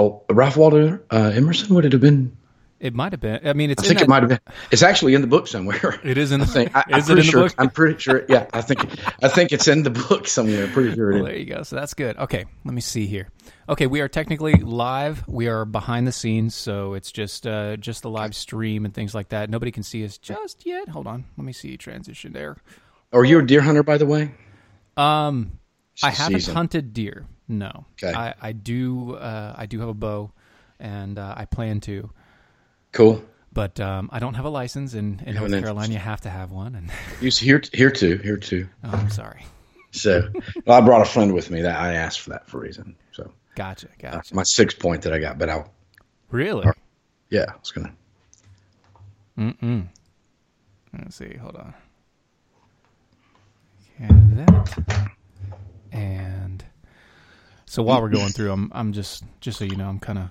Oh, Ralph Waldo uh, Emerson would it have been? It might have been. I mean, it's I think in it might have been. It's actually in the book somewhere. It is in I the- think. I, I'm it pretty sure. book? I'm pretty sure. Yeah, I think. I think it's in the book somewhere. I'm pretty sure it Well, is. there you go. So that's good. Okay, let me see here. Okay, we are technically live. We are behind the scenes, so it's just uh, just the live stream and things like that. Nobody can see us just yet. Hold on, let me see transition there. Are you a deer hunter, by the way? Um, I haven't season. hunted deer. No, Okay. I, I do. Uh, I do have a bow, and uh, I plan to. Cool. But um, I don't have a license, and in North. Carolina, you have to have one. And You here? Here too. Here too. oh, I'm sorry. So, well, I brought a friend with me that I asked for that for a reason. So, Gotcha, gotcha. my six point that I got, but I'll. really? Yeah, I was gonna. Mm-mm. Let's see. Hold on. And that. So while we're going through, I'm I'm just just so you know, I'm kind of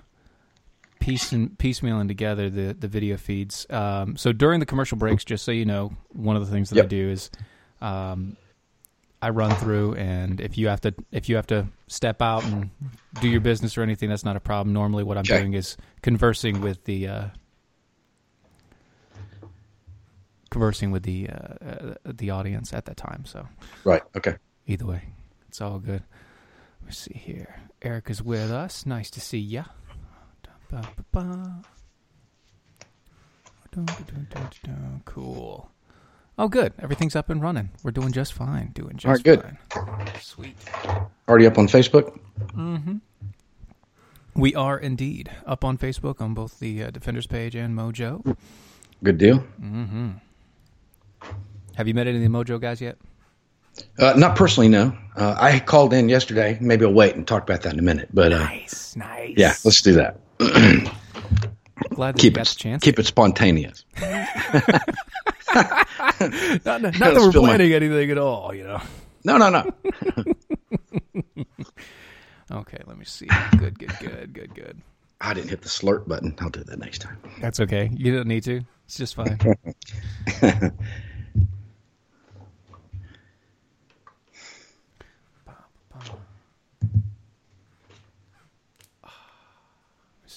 piecing piecemealing together the the video feeds. Um, so during the commercial breaks, just so you know, one of the things that I do is. Um, I run through, and if you have to, if you have to step out and do your business or anything, that's not a problem. Normally, what I'm Okay. doing is conversing with the uh, conversing with the uh, uh, the audience at that time. So Right. Okay. either way, it's all good. See here. Eric is with us. Nice to see ya. Cool. Oh, good. Everything's up and running. We're doing just fine. Doing just All right, good. fine. Sweet. Already up on Facebook. Mm-hmm. We are indeed up on Facebook on both the uh, Defenders page and Mojo. Good deal. Mm-hmm. Have you met any of the Mojo guys yet? Uh, not personally, no. Uh, I called in yesterday. Maybe I'll wait and talk about that in a minute. But uh, Nice, nice. yeah, let's do that. glad that Keep it chance. keep it spontaneous. not, not that we're fill my- planning anything at all, you know. No, no, no. Okay, let me see. Good, good, good, good, good. I didn't hit the slurp button. I'll do that next time. That's okay. You don't need to. It's just fine.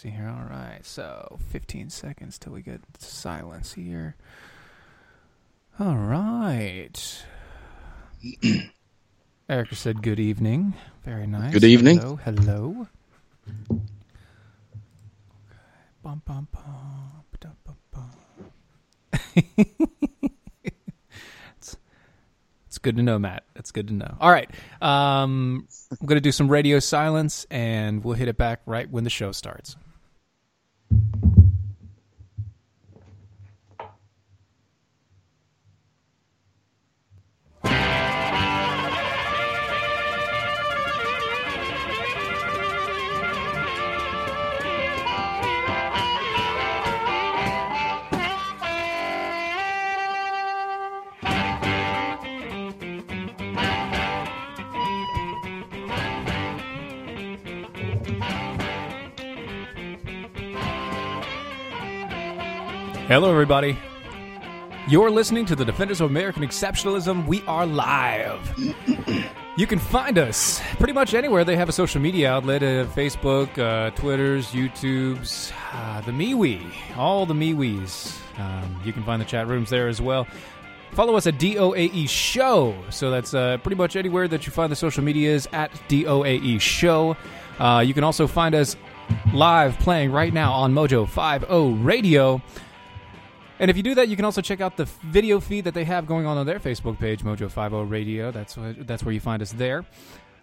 See here. All right. So 15 seconds till we get silence here. All right. Erica said good evening. Very nice. Good evening. Hello. Hello. Bum, bum, bum, ba-dum, bum, bum. it's, it's good to know, Matt. It's good to know. All right. Um, I'm going to do some radio silence, and we'll hit it back right when the show starts. Everybody. You're listening to the Defenders of American Exceptionalism. We are live. You can find us pretty much anywhere they have a social media outlet uh, Facebook, uh, Twitters, YouTubes, uh, the MeWe, all the MeWe's. Um, you can find the chat rooms there as well. Follow us at DOAE Show. So that's uh, pretty much anywhere that you find the social medias at DOAE Show. Uh, you can also find us live playing right now on Mojo 50 Radio. And if you do that, you can also check out the video feed that they have going on on their Facebook page, Mojo 50 Radio. That's that's where you find us there.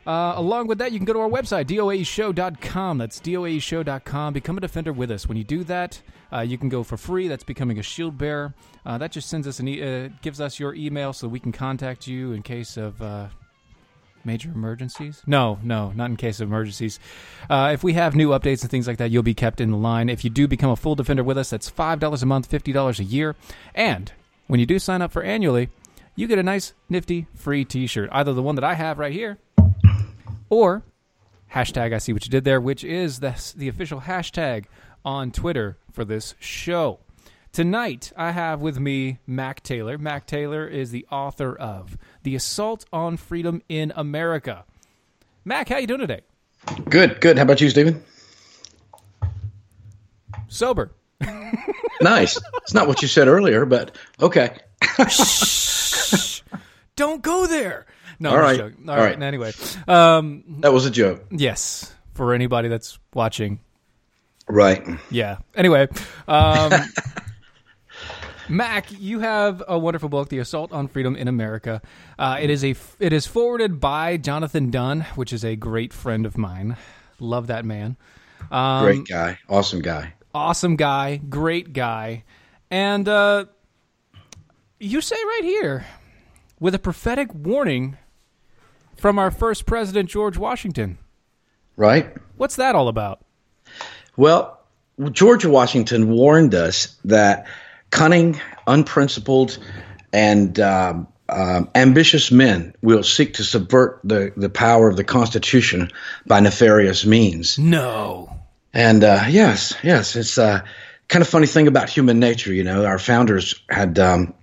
Uh, along with that, you can go to our website, doaeshow.com. That's doaeshow.com. Become a defender with us. When you do that, uh, you can go for free. That's becoming a shield bearer. Uh, that just sends us an e- uh, gives us your email so we can contact you in case of uh, major emergencies. No, no, not in case of emergencies. Uh, if we have new updates and things like that, you'll be kept in the line. If you do become a full defender with us, that's five dollars a month, fifty dollars a year, and when you do sign up for annually, you get a nice, nifty, free T-shirt. Either the one that I have right here or hashtag I see what you did there, which is the, the official hashtag on Twitter for this show. Tonight, I have with me Mac Taylor. Mac Taylor is the author of The Assault on Freedom in America. Mac, how you doing today? Good, good. How about you, Stephen? Sober. nice. It's not what you said earlier, but okay. Shh. Don't go there. No, All right. All, All right. right. Anyway, um, That was a joke. yes, for anybody that's watching, Right. Yeah. Anyway, um, Mac, you have a wonderful book, "The Assault on Freedom in America." Uh, it is a it is forwarded by Jonathan Dunn, which is a great friend of mine. Love that man. Um, Great guy. Awesome guy. awesome guy, great guy, and uh, you say right here with a prophetic warning from our first president, George Washington. Right? What's that all about? Well, George Washington warned us that cunning, unprincipled, and um, um, ambitious men will seek to subvert the, the power of the Constitution by nefarious means. No. And uh, yes, yes, it's a kind of funny thing about human nature. You know, our founders had um,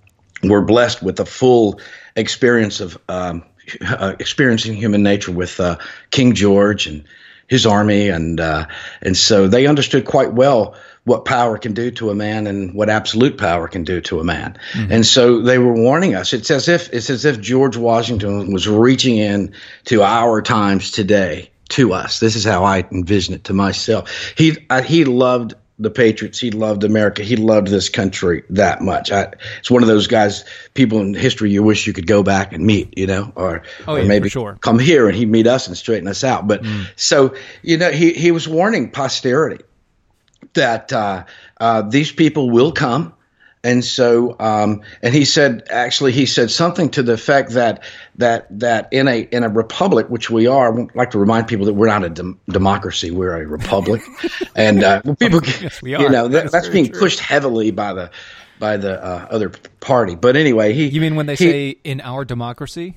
were blessed with a full experience of um, uh, experiencing human nature with uh, King George and his army, and uh, and so they understood quite well what power can do to a man and what absolute power can do to a man. Mm-hmm. And so they were warning us. It's as if it's as if George Washington was reaching in to our times today to us. This is how I envision it to myself. He I, he loved the Patriots. He loved America. He loved this country that much. I, it's one of those guys, people in history you wish you could go back and meet, you know, or, Oh, or yeah, maybe sure. come here and he'd meet us and straighten us out. But mm. so, you know, he, he was warning posterity that uh, uh, these people will come. And so, um, and he said, actually, he said something to the effect that that that in a in a republic, which we are, I like to remind people that we're not a dem- democracy, we're a republic, and uh, people, Yes, we you are. know, That that's being true. pushed heavily by the by the uh, other party. But anyway, he You mean when they he- say in our democracy?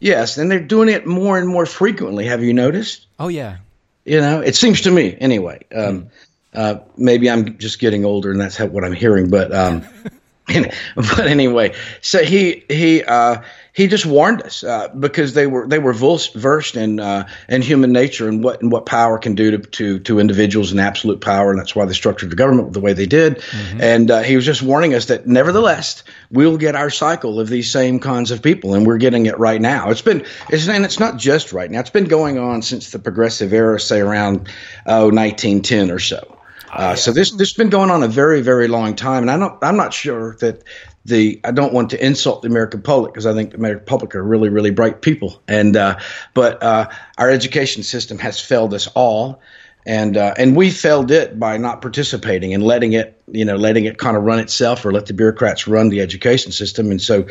yes, and they're doing it more and more frequently. Have you noticed? Oh yeah. You know, it seems to me anyway. Um, uh, maybe I'm just getting older, and that's how, what I'm hearing. But um, but anyway, so he he uh, he just warned us uh, because they were they were versed, in uh, in human nature and what and what power can do to, to to individuals and absolute power, and that's why they structured the government the way they did. And uh, he was just warning us that nevertheless we'll get our cycle of these same kinds of people, and we're getting it right now. It's been it's, and it's not just right now; it's been going on since the progressive era, say around oh 1910 or so. Uh, So this this has been going on a very very long time, and I don't I'm not sure that the I don't want to insult the American public because I think the American public are really really bright people, and uh, but uh, our education system has failed us all, and uh, and we failed it by not participating and letting it you know letting it kind of run itself or let the bureaucrats run the education system, and so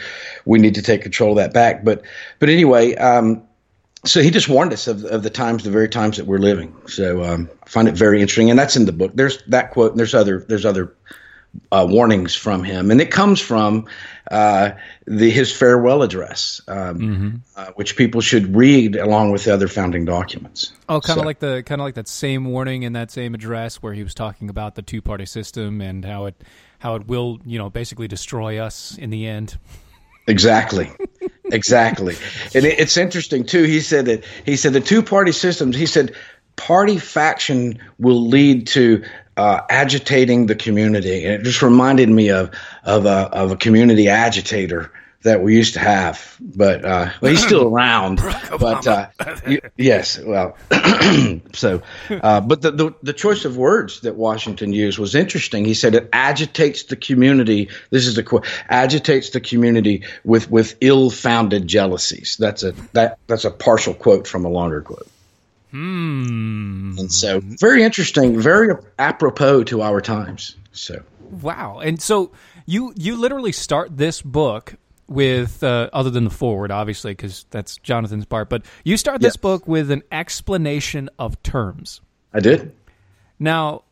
we need to take control of that back. But but anyway. Um, so he just warned us of, of the times, the very times that we're living. So um, I find it very interesting, and that's in the book. There's that quote, and there's other there's other uh, warnings from him, and it comes from uh, the his farewell address, um, uh, which people should read along with the other founding documents. Oh, kind of So- like the kind of like that same warning in that same address where he was talking about the two party system and how it how it will you know basically destroy us in the end. Exactly, exactly, and it, it's interesting too. He said that he said the two party systems. He said party faction will lead to uh, agitating the community, and it just reminded me of of a of a community agitator that we used to have, but uh, well, he's still around. but uh, yes, well, so, uh, but the, the the choice of words that Washington used was interesting. He said it agitates the community. This is the quote: agitates the community with with ill-founded jealousies. That's a that that's a partial quote from a longer quote. Hmm. And so, very interesting, very apropos to our times. So, Wow. And so you you literally start this book with uh, other than the forward, obviously, because that's Jonathan's part. But you start this Yes. book with an explanation of terms. I did. Now,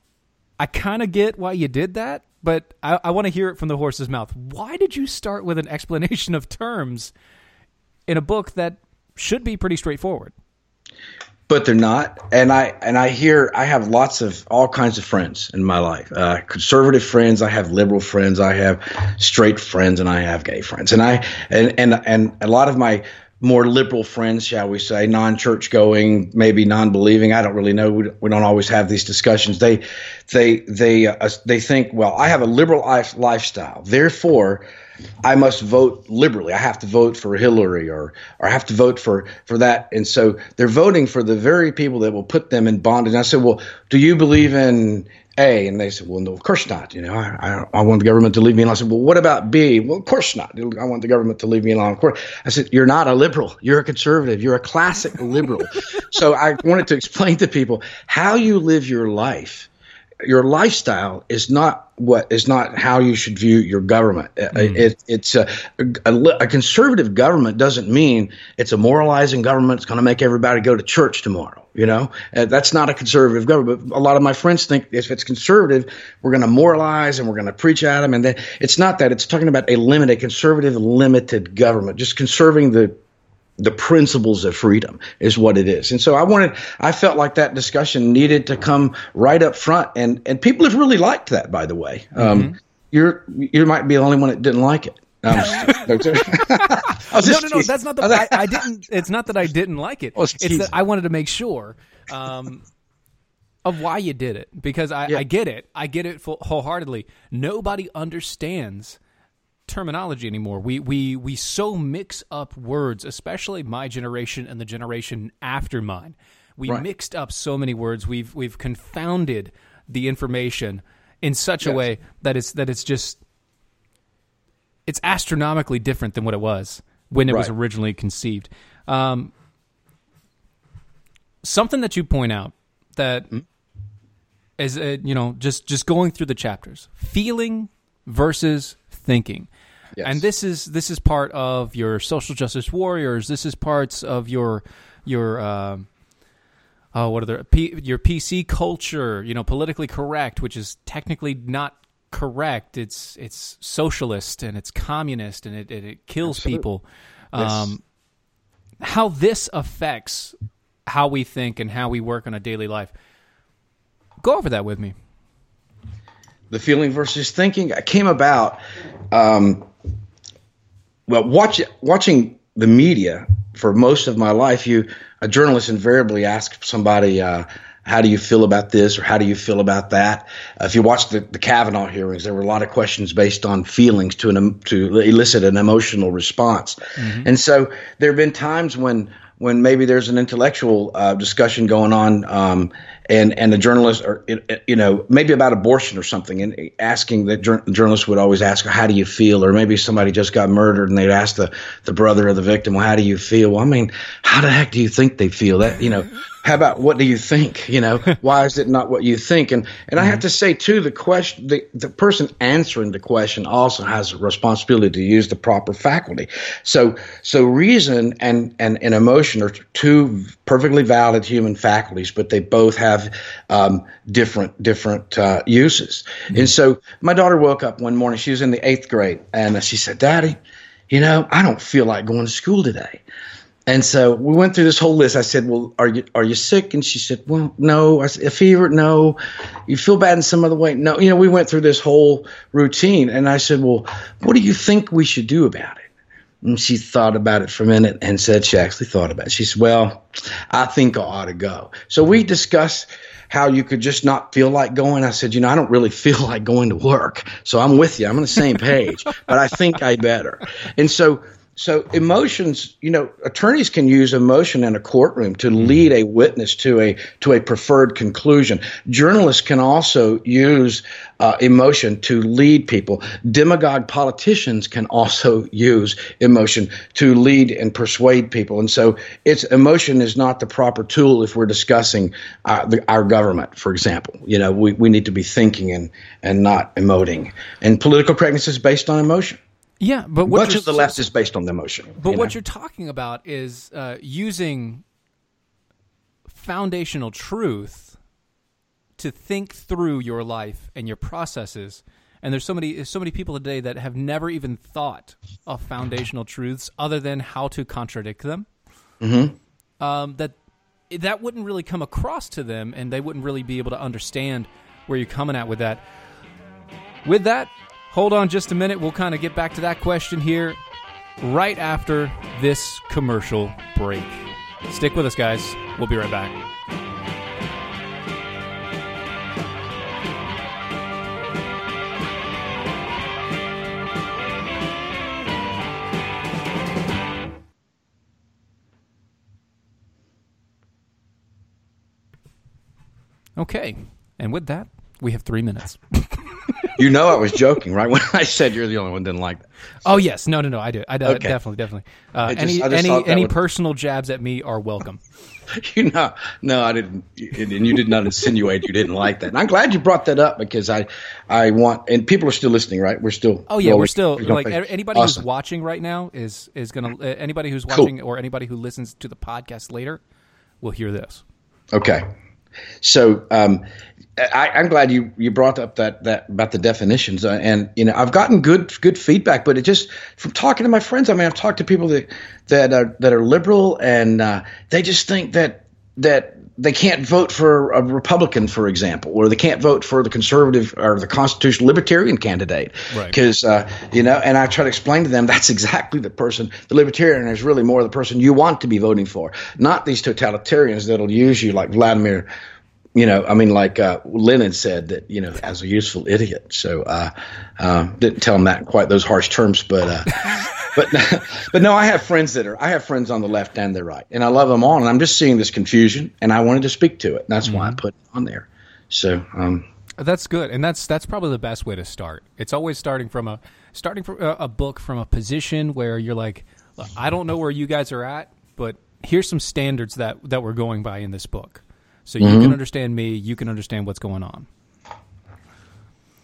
I kind of get why you did that, but I, I want to hear it from the horse's mouth. Why did you start with an explanation of terms in a book that should be pretty straightforward? But they're not. And I and I hear I have lots of all kinds of friends in my life. Uh, conservative friends, I have liberal friends, I have straight friends, and I have gay friends. And I and and and a lot of my more liberal friends, shall we say, non-church going, maybe non-believing. I don't really know. We, we don't always have these discussions. They they they uh, they think, well, I have a liberal life, lifestyle, therefore. I must vote liberally. I have to vote for Hillary or or I have to vote for for that. And so they're voting for the very people that will put them in bondage. And I said, well, do you believe in A? And they said, well, no, of course not. You know, I, I, I want the government to leave me alone. I said, well, what about B? Well, of course not. I want the government to leave me alone. Of course. I said, you're not a liberal. You're a conservative. You're a classic liberal. so I wanted to explain to people how you live your life your lifestyle is not what is not how you should view your government. Uh, It, it's a, a, a conservative government doesn't mean it's a moralizing government. It's going to make everybody go to church tomorrow. You know, uh, that's not a conservative government. A lot of my friends think if it's conservative, we're going to moralize and we're going to preach at them. And that it's not that. It's talking about a limited, conservative, limited government, just conserving the the principles of freedom is what it is. And so I wanted, I felt like that discussion needed to come right up front. And, and people have really liked that, by the way. Um, you're, you might be the only one that didn't like it. Um, No, no, no. That's not the. I, I didn't. It's not that I didn't like it. It's that I wanted to make sure um, of why you did it because I, Yeah. I get it. I get it full, wholeheartedly. Nobody understands terminology anymore. We we we so mix up words, especially my generation and the generation after mine. We Right. mixed up so many words. We've we've confounded the information in such a way that it's that it's just it's astronomically different than what it was when it was originally conceived. Um, something that you point out that Hmm? is uh, you know just just going through the chapters, feeling versus thinking. Yes. And this is this is part of your social justice warriors. This is parts of your your um oh what are the P, your PC culture. You know, politically correct, which is technically not correct. It's it's socialist and it's communist and it it, it kills Absolutely. people. Yes. Um, how this affects how we think and how we work on a daily life. Go over that with me. The feeling versus thinking I came about um, well watch, watching the media for most of my life you a journalist invariably asks somebody uh, how do you feel about this or how do you feel about that? Uh, if you watch the, the kavanaugh hearings there were a lot of questions based on feelings to an to elicit an emotional response. And so there have been times when when maybe there's an intellectual uh, discussion going on, um, and and a journalist, or it- it- you know, maybe about abortion or something, and asking the jour- journalist would always ask, "How do you feel?" Or maybe somebody just got murdered, and they'd ask the the brother of the victim, "Well, how do you feel?" Well, I mean, how the heck do you think they feel? That you know, how about what do you think? You know, why is it not what you think? And and I have to mm-hmm. say too, the question, the the person answering the question also has a responsibility to use the proper faculty. So so reason and and, and emotion are two perfectly valid human faculties, but they both have um, different different uh, uses. And so my daughter woke up one morning. She was in the eighth grade, and she said, "Daddy, you know, I don't feel like going to school today." And so we went through this whole list. I said, "Well, are you are you sick?" And she said, "Well, no." I said, "A fever? No. You feel bad in some other way? No." You know, we went through this whole routine, and I said, "Well, what do you think we should do about it?" She thought about it for a minute and said she actually thought about it. She said, Well, I think I ought to go. So we discussed how you could just not feel like going. I said, you know, I don't really feel like going to work, so I'm with you. I'm on the same page, but I think I better. And so so emotions, you know, attorneys can use emotion in a courtroom to lead a witness to a to a preferred conclusion. Journalists can also use uh, emotion to lead people. Demagogue politicians can also use emotion to lead and persuade people. And so, it's emotion is not the proper tool if we're discussing uh, the, our government, for example. You know, we, we need to be thinking and and not emoting. And political correctness is based on emotion. Yeah, but what much of the left is based on the emotion. But you what know? you're talking about is uh, using foundational truth to think through your life and your processes. And there's so many so many people today that have never even thought of foundational truths other than how to contradict them. Mm-hmm. Um, that that wouldn't really come across to them, and they wouldn't really be able to understand where you're coming at with that. With that, hold on just a minute. We'll kind of get back to that question here right after this commercial break. Stick with us, guys. We'll be right back. Okay, and with that, we have three minutes. You know, I was joking, right? When I said you're the only one didn't like that. Oh yes, no, no, no. I do. I do. Okay. Definitely, definitely. Uh, just- any any any would- personal jabs at me are welcome. You know, no, I didn't, and you did not insinuate you didn't like that. And I'm glad you brought that up because I, I want, and people are still listening, right? We're still. Oh yeah, we're still We're like anybody Awesome. who's watching right now is is gonna uh, anybody who's Cool. watching or anybody who listens to the podcast later will hear this. Okay. So um, I, I'm glad you, you brought up that, that about the definitions, uh, and you know I've gotten good good feedback, but it just from talking to my friends. I mean, I've talked to people that that are that are liberal, and uh, they just think that that they can't vote for a Republican, for example, or they can't vote for the conservative or the constitutional libertarian candidate, Right. because uh, you know. And I try to explain to them that's exactly the person. The libertarian is really more the person you want to be voting for, not these totalitarians that'll use you like Vladimir. You know, I mean, like uh, Lenin said that you know, as a useful idiot. So uh, uh, didn't tell him that in quite those harsh terms, but uh, but but no, I have friends that are I have friends on the left and the right, and I love them all. And I'm just seeing this confusion, and I wanted to speak to it. And that's why I put it on there. So um, That's good, and that's that's probably the best way to start. It's always starting from a starting from a, a book from a position where you're like, I don't know where you guys are at, but here's some standards that that we're going by in this book, so you can understand me, you can understand what's going on.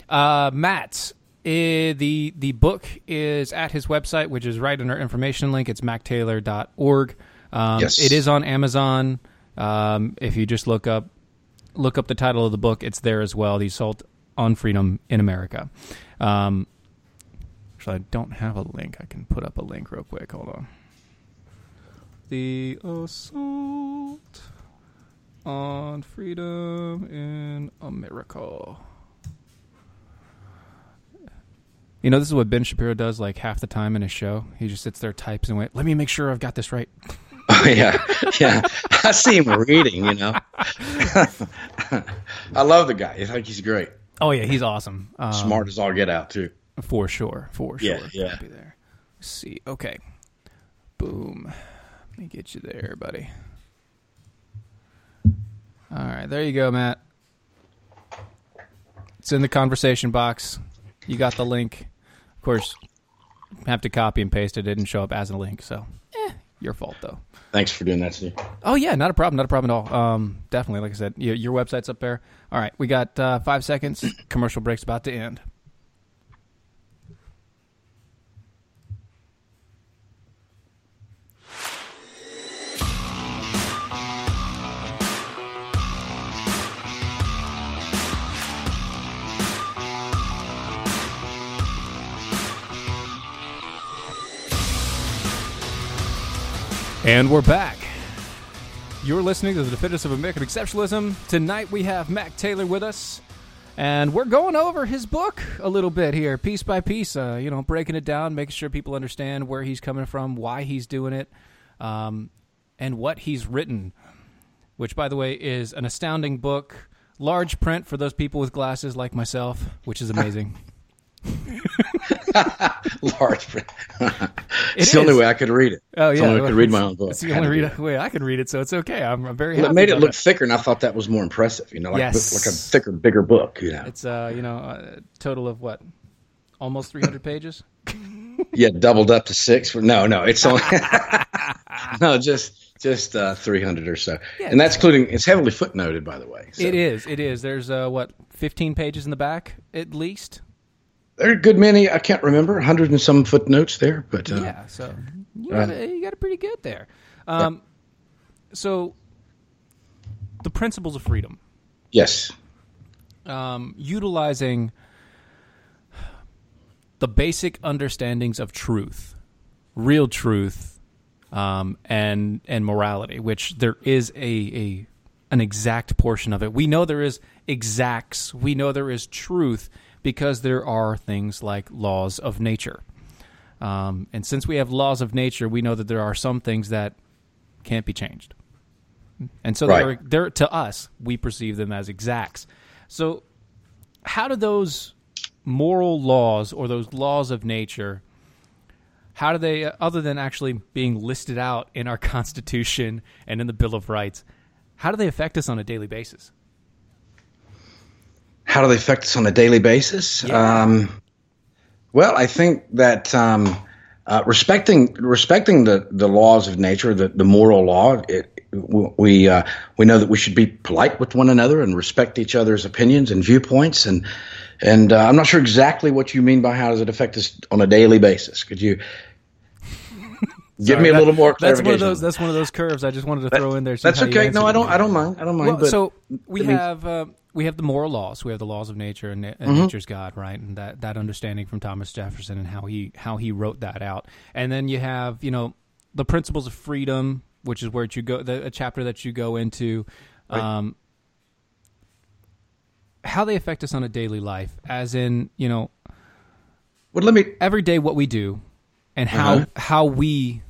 Uh, Matt, eh, the the book is at his website, which is right in our information link. It's mactaylor.org. Um, Yes. It is on Amazon. Um, if you just look up look up the title of the book, it's there as well. The Assault on Freedom in America. Um, actually, I don't have a link. I can put up a link real quick. Hold on. The Assault on Freedom in America. You know, this is what Ben Shapiro does like half the time in his show. He just sits there, types, and wait. Let me make sure I've got this right. oh, yeah, yeah, I see him reading. You know, I love the guy. I think he's great. Oh yeah, he's awesome. Um, Smart as all get out too. for sure, for sure. Yeah, yeah. Copy there. Let's see. Okay. Boom. Let me get you there, buddy. All right, there you go, Matt. It's in the conversation box. You got the link. Of course, have to copy and paste it. It didn't show up as a link, so eh, your fault though. Thanks for doing that, Steve. Oh yeah, not a problem, not a problem at all. Um, definitely, like I said, your, your website's up there. All right, we got uh, five seconds. Commercial break's about to end. And we're back. You're listening to the Defenders of American Exceptionalism. Tonight we have Mac Taylor with us, and we're going over his book a little bit here, piece by piece. Uh, you know, breaking it down, making sure people understand where he's coming from, why he's doing it, um, and what he's written. Which, by the way, is an astounding book. large print for those people with glasses like myself, which is amazing. Large print. It it's the only way I could read it. Oh It's yeah, the only way I could read my own book. It's the only read- way I can read it, so it's okay. I'm, I'm very Well, it made it look thicker, and I thought that was more impressive. You know, like Yes. like a thicker, bigger book. You know, It's uh, you know, a total of what, almost 300 pages. yeah, doubled up to six. No, no, it's only no, just just uh, three hundred or so, yeah, and that's including. It's heavily footnoted, by the way. So. It is. It is. There's uh, what, 15 pages in the back at least. There are a good many. I can't remember, a hundred and some footnotes there, but uh, Yeah. So you got, it, you got it pretty good there. Um, so the principles of freedom. yes, um, utilizing the basic understandings of truth, real truth, um, and and morality, which there is a, a an exact portion of it. We know there is exacts. We know there is truth because there are things like laws of nature. Um, and since we have laws of nature, we know that there are some things that can't be changed. And so Right. they're, they're to us, we perceive them as exacts. So how do those moral laws or those laws of nature how do they other than actually being listed out in our constitution and in the bill of rights how do they affect us on a daily basis how do they affect us on a daily basis? Yeah. Um, well, I think that um, uh, respecting respecting the, the laws of nature, the, the moral law, it, we uh, we know that we should be polite with one another and respect each other's opinions and viewpoints. And and uh, I'm not sure exactly what you mean by how does it affect us on a daily basis. Could you give Sorry, me a that- little more that's one of those that's one of those curves i just wanted to throw in there That's okay. No, I don't. I don't mind. I don't mind. Well, but so we have uh, we have the moral laws. We have the laws of nature and, and Mm-hmm. nature's God, right? And that, that understanding from Thomas Jefferson and how he how he wrote that out. And then you have you know the principles of freedom, which is where you go the a chapter that you go into. Um, how they affect us on a daily life, as in you know well, let me every day what we do and how Uh-huh. how we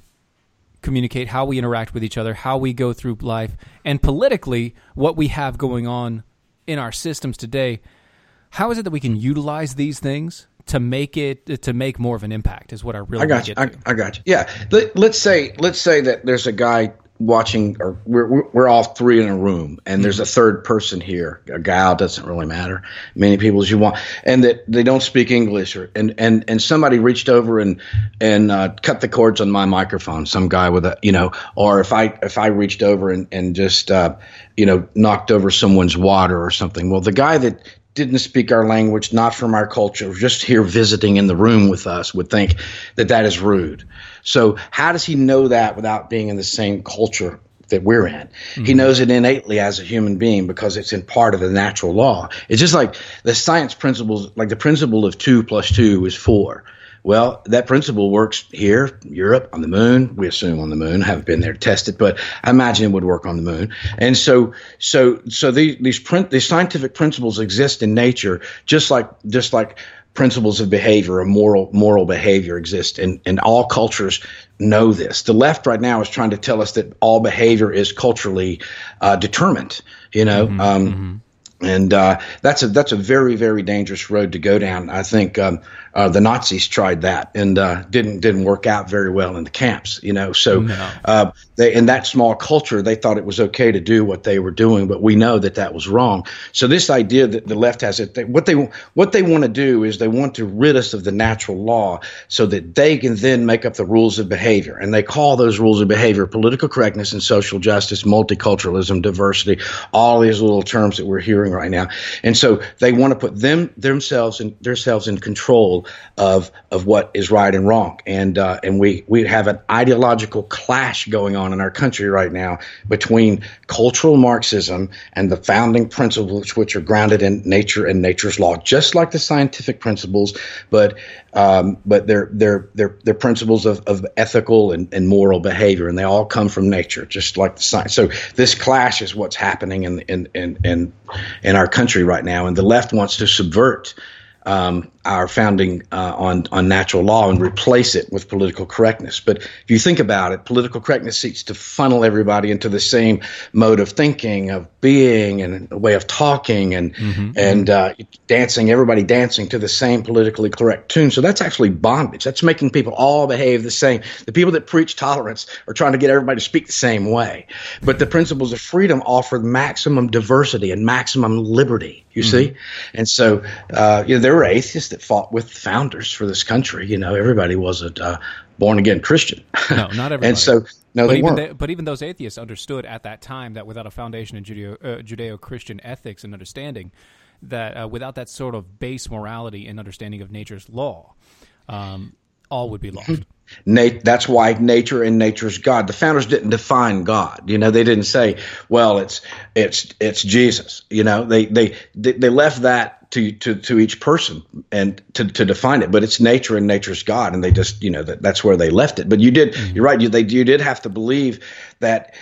communicate, how we interact with each other, how we go through life, and politically what we have going on in our systems today. How is it that we can utilize these things to make it to make more of an impact? Is what I really I got you. I. I got you. Yeah. Let, let's say let's say that there's a guy watching, or we're we're- we're all three in a room, and there's a third person here, a gal doesn't really matter, many people as you want, and that they don't speak English, or and and and somebody reached over and and uh, cut the cords on my microphone, some guy with a you know, or if I if I reached over and and just uh, you know knocked over someone's water or something, well, the guy that didn't speak our language, not from our culture, just here visiting in the room with us, would think that that is rude. So, how does he know that without being in the same culture that we're in? He mm-hmm. knows it innately as a human being because it's in part of the natural law. It's just like the science principles, like the principle of two plus two is four. Well, that principle works here, Europe, on the moon. We assume on the moon. I haven't been there to test it, but I imagine it would work on the moon. And so, so, so these these print these scientific principles exist in nature, just like just like principles of behavior or moral moral behavior exist, and and all cultures know this. The left right now is trying to tell us that all behavior is culturally uh, determined. You know. um, and uh, that's a that's a very very dangerous road to go down. I think um, uh, the Nazis tried that and uh, didn't didn't work out very well in the camps. You know, so uh, they in that small culture they thought it was okay to do what they were doing, but we know that that was wrong. So this idea that the left has it, they, what they what they want to do is they want to rid us of the natural law so that they can then make up the rules of behavior, and they call those rules of behavior political correctness and social justice, multiculturalism, diversity, all these little terms that we're hearing right now. And so they want to put them themselves and themselves in control of of what is right and wrong. And uh, and we we have an ideological clash going on in our country right now between cultural Marxism and the founding principles which are grounded in nature and nature's law, just like the scientific principles, but um, but they're they're they're they're principles of, of ethical and, and moral behavior, and they all come from nature, just like the science. So this clash is what's happening in in in in, in our country right now, and the left wants to subvert um, our founding uh, on on natural law and replace it with political correctness. But if you think about it, political correctness seeks to funnel everybody into the same mode of thinking, of being, and a way of talking, and mm-hmm. and uh, dancing. Everybody dancing to the same politically correct tune. So that's actually bondage. That's making people all behave the same. The people that preach tolerance are trying to get everybody to speak the same way. But the principles of freedom offer maximum diversity and maximum liberty. You mm-hmm. see, and so uh, you know there were atheists that fought with founders for this country. You know, everybody wasn't uh, born again Christian. No, not everybody. and so no, but they even they, but even those atheists understood at that time that without a foundation in Judeo uh, Judeo Christian ethics and understanding, that uh, without that sort of base morality and understanding of nature's law, um, all would be lost. Nat- that's why nature and nature's God. The founders didn't define God. You know, they didn't say, "Well, it's it's it's Jesus." You know, they they they left that to to to each person and to to define it. But it's nature and nature's God, and they just you know that that's where they left it. But you did mm-hmm. you're right. You they you did have to believe that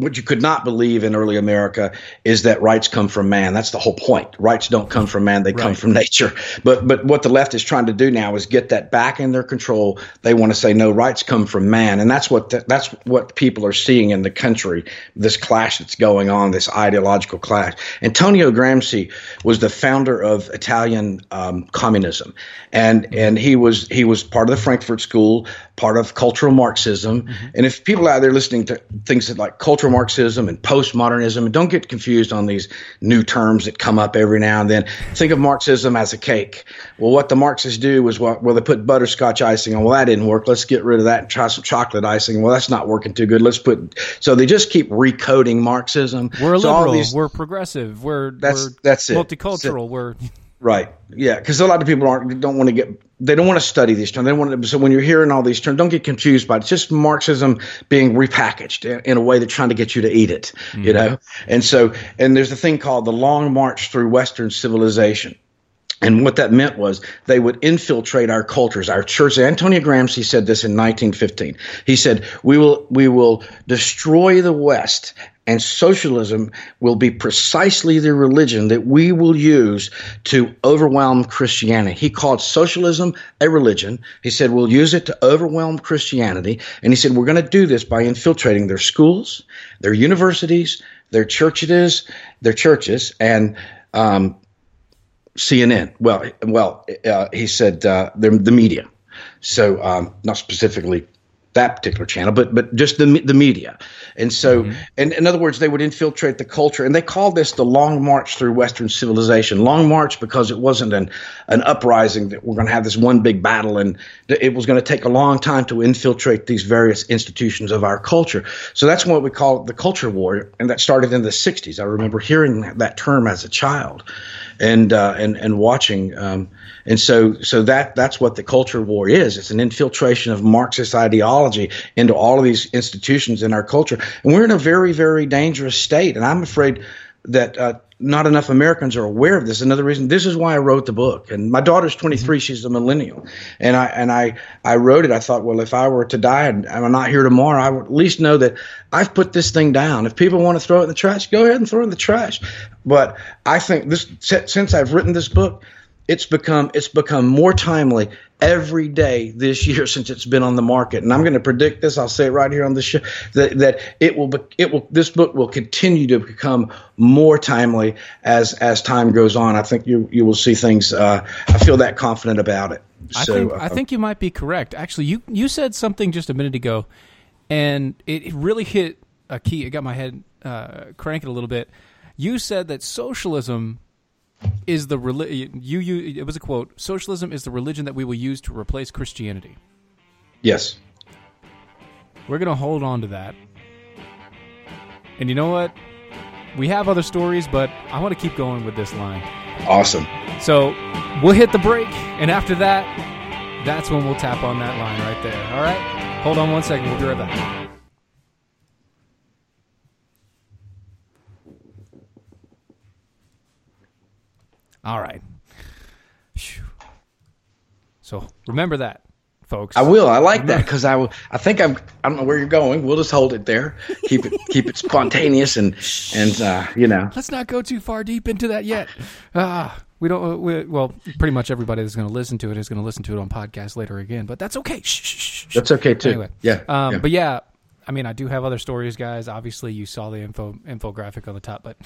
what you could not believe in early America is that rights come from man. That's the whole point. Rights don't come from man; they right. come from nature. But but what the left is trying to do now is get that back in their control. They want to say no, rights come from man, and that's what the, that's what people are seeing in the country. This clash that's going on, this ideological clash. Antonio Gramsci was the founder of Italian um, communism, and and he was he was part of the Frankfurt School, part of cultural Marxism. Mm-hmm. And if people out there listening to things like cultural Marxism and postmodernism. And don't get confused on these new terms that come up every now and then. Think of Marxism as a cake. Well, what the Marxists do is what, well, they put butterscotch icing on. Well, that didn't work. Let's get rid of that and try some chocolate icing. Well, that's not working too good. Let's put, so they just keep recoding Marxism. We're so liberal. These, we're progressive. We're, that's, we're that's it. multicultural. It. We're, Right. Yeah. Because a lot of people aren't don't want to get they don't want to study these terms. They want to, so when you're hearing all these terms, don't get confused by it. It's just Marxism being repackaged in, in a way that's trying to get you to eat it. Mm-hmm. You know. And so and there's a thing called the Long March through Western Civilization. And what that meant was they would infiltrate our cultures, our church. Antonio Gramsci said this in 1915. He said, "We will, we will destroy the West and socialism will be precisely the religion that we will use to overwhelm Christianity. He called socialism a religion. He said, We'll use it to overwhelm Christianity. And he said, We're going to do this by infiltrating their schools, their universities, their churches, their churches, and um, CNN. Well, well, uh, he said uh, the media. So, um, not specifically that particular channel, but but just the the media. And so, mm-hmm. and in other words, they would infiltrate the culture, and they called this the Long March through Western civilization. Long March because it wasn't an an uprising that we're going to have this one big battle, and it was going to take a long time to infiltrate these various institutions of our culture. So that's what we call the culture war, and that started in the '60s. I remember hearing that term as a child, and uh, and and watching. Um, and so, so that that's what the culture war is. It's an infiltration of Marxist ideology into all of these institutions in our culture, and we're in a very, very dangerous state. And I'm afraid that uh, not enough Americans are aware of this. Another reason. This is why I wrote the book. And my daughter's 23; mm-hmm. she's a millennial, and I and I I wrote it. I thought, well, if I were to die and I'm not here tomorrow, I would at least know that I've put this thing down. If people want to throw it in the trash, go ahead and throw it in the trash. But I think this since I've written this book, it's become it's become more timely every day this year since it's been on the market. And I'm going to predict this. I'll say it right here on the show that, that it will be, it will this book will continue to become more timely as as time goes on. I think you you will see things. Uh, I feel that confident about it. I think uh, I think you might be correct. Actually, you you said something just a minute ago, and it, it really hit a key. It got my head uh, cranking a little bit. You said that socialism is the religion you, you it was a quote socialism is the religion that we will use to replace christianity. Yes. We're going to hold on to that. And you know what? We have other stories but i want to keep going with this line. Awesome. So we'll hit the break and after that that's when we'll tap on that line right there. All right? Hold on one second. We'll be right back All right. So remember that. folks. I will. I like that because I will. I think I'm. I don't know where you're going. We'll just hold it there. Keep it. keep it spontaneous and and uh, you know. Let's not go too far deep into that yet. Ah, we don't. uh, We, well, pretty much everybody that's going to listen to it is going to listen to it on podcast later again. But that's okay. Shh, shh, shh, shh. That's okay too. Anyway, Yeah. Um, yeah. But yeah, I mean, I do have other stories, guys. Obviously, you saw the info infographic on the top, but